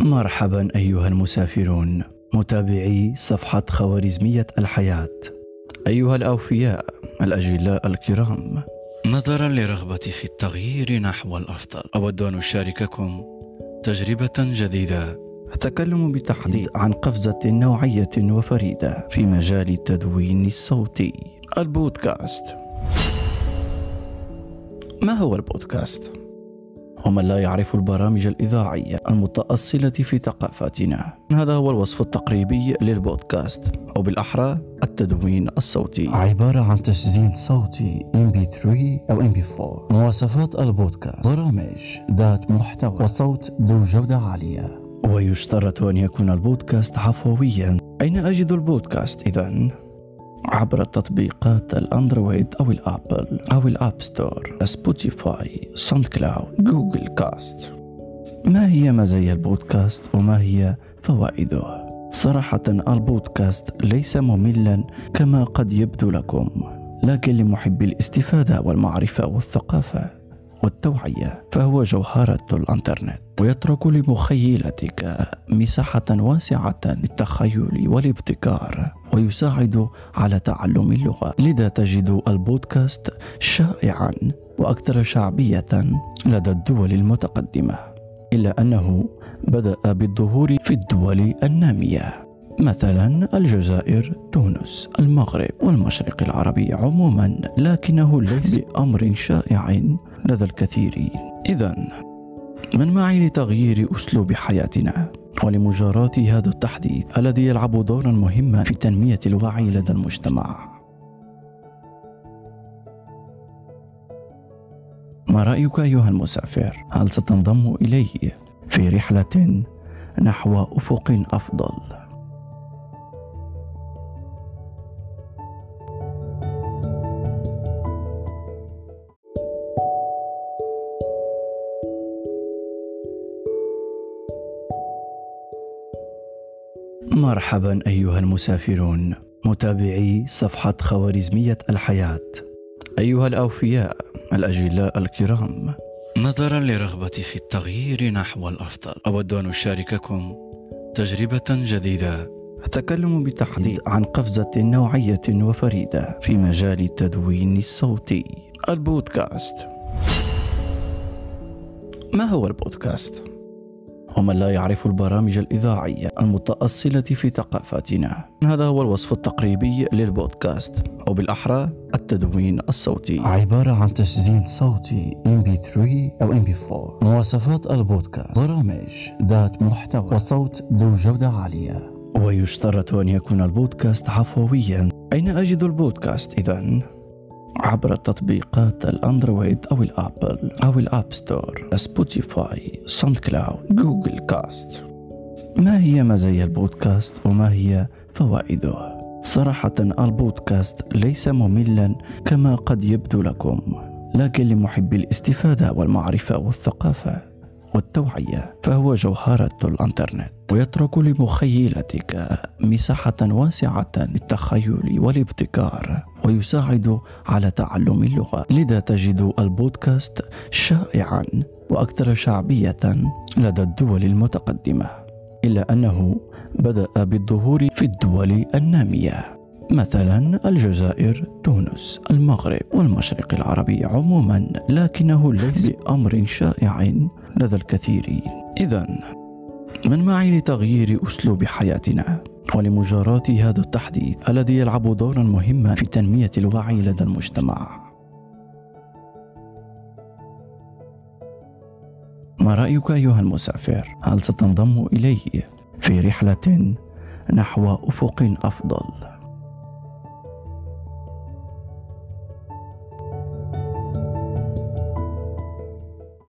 مرحبا أيها المسافرون. متابعي صفحة خوارزمية الحياة. أيها الأوفياء الأجلاء الكرام. نظرا لرغبتي في التغيير نحو الأفضل. أود أن أشارككم تجربة جديدة. أتكلم بتحديد عن قفزة نوعية وفريدة. في مجال التدوين الصوتي. البودكاست. ما هو البودكاست؟ ومن لا يعرف البرامج الإذاعية المتأصلة في ثقافتنا هذا هو الوصف التقريبي للبودكاست. أو بالأحرى التدوين الصوتي. عبارة عن تسجيل صوتي MP3 أو MP4 مواصفات البودكاست. برامج ذات محتوى. وصوت ذو جودة عالية. ويشترط أن يكون البودكاست عفويا. أين أجد البودكاست إذن؟ عبر تطبيقات الأندرويد أو ال Apple أو ال App Store Spotify SoundCloud Google Cast. ما هي مزايا البودكاست وما هي فوائده؟ صراحة البودكاست ليس مملا كما قد يبدو لكم لكن لمحبي الاستفادة والمعرفة والثقافة والتوعية فهو جوهرة الإنترنت. ويترك لمخيلتك مساحة واسعة للتخيل والابتكار. ويساعد على تعلم اللغة. لذا تجد البودكاست شائعا وأكثر شعبية لدى الدول المتقدمة إلا أنه بدأ بالظهور في الدول النامية مثلا الجزائر تونس المغرب والمشرق العربي عموما لكنه ليس بأمر شائع لدى الكثيرين. إذا من معي لتغيير أسلوب حياتنا؟ ولمجاراة هذا التحديث الذي يلعب دورا مهما في تنمية الوعي لدى المجتمع ما رأيك أيها المسافر؟ هل ستنضم إلي في رحلة نحو أفق أفضل؟ مرحبا أيها المسافرون. متابعي صفحة خوارزمية الحياة. أيها الأوفياء الأجلاء الكرام. نظرا لرغبتي في التغيير نحو الأفضل. أود أن أشارككم تجربة جديدة. أتكلم بتحديد عن قفزة نوعية وفريدة. في مجال التدوين الصوتي البودكاست. ما هو البودكاست؟ ومن لا يعرف البرامج الإذاعية المتأصلة في ثقافتنا هذا هو الوصف التقريبي للبودكاست أو بالأحرى التدوين الصوتي. عبارة عن تسجيل صوتي MP3 أو MP4 مواصفات البودكاست. برامج ذات محتوى. وصوت ذو جودة عالية. ويشترط أن يكون البودكاست عفويا. أين أجد البودكاست إذن؟ عبر تطبيقات الأندرويد أو ال Apple أو ال App Store Spotify SoundCloud Google Cast ما هي مزايا البودكاست وما هي فوائده؟ صراحة البودكاست ليس مملا كما قد يبدو لكم لكن لمحبي الاستفادة والمعرفة والثقافة والتوعية فهو جوهرة الإنترنت ويترك لمخيلتك مساحة واسعة للتخيل والابتكار ويساعد على تعلم اللغة. لذا تجد البودكاست شائعا وأكثر شعبية لدى الدول المتقدمة إلا أنه بدأ بالظهور في الدول النامية مثلا الجزائر تونس المغرب والمشرق العربي عموما لكنه ليس بأمر شائع لدى الكثيرين. إذا من معي لتغيير أسلوب حياتنا؟ ولمجاراة هذا التحديث الذي يلعب دورا مهما في تنمية الوعي لدى المجتمع ما رأيك أيها المسافر؟ هل ستنضم إلي في رحلة نحو أفق أفضل؟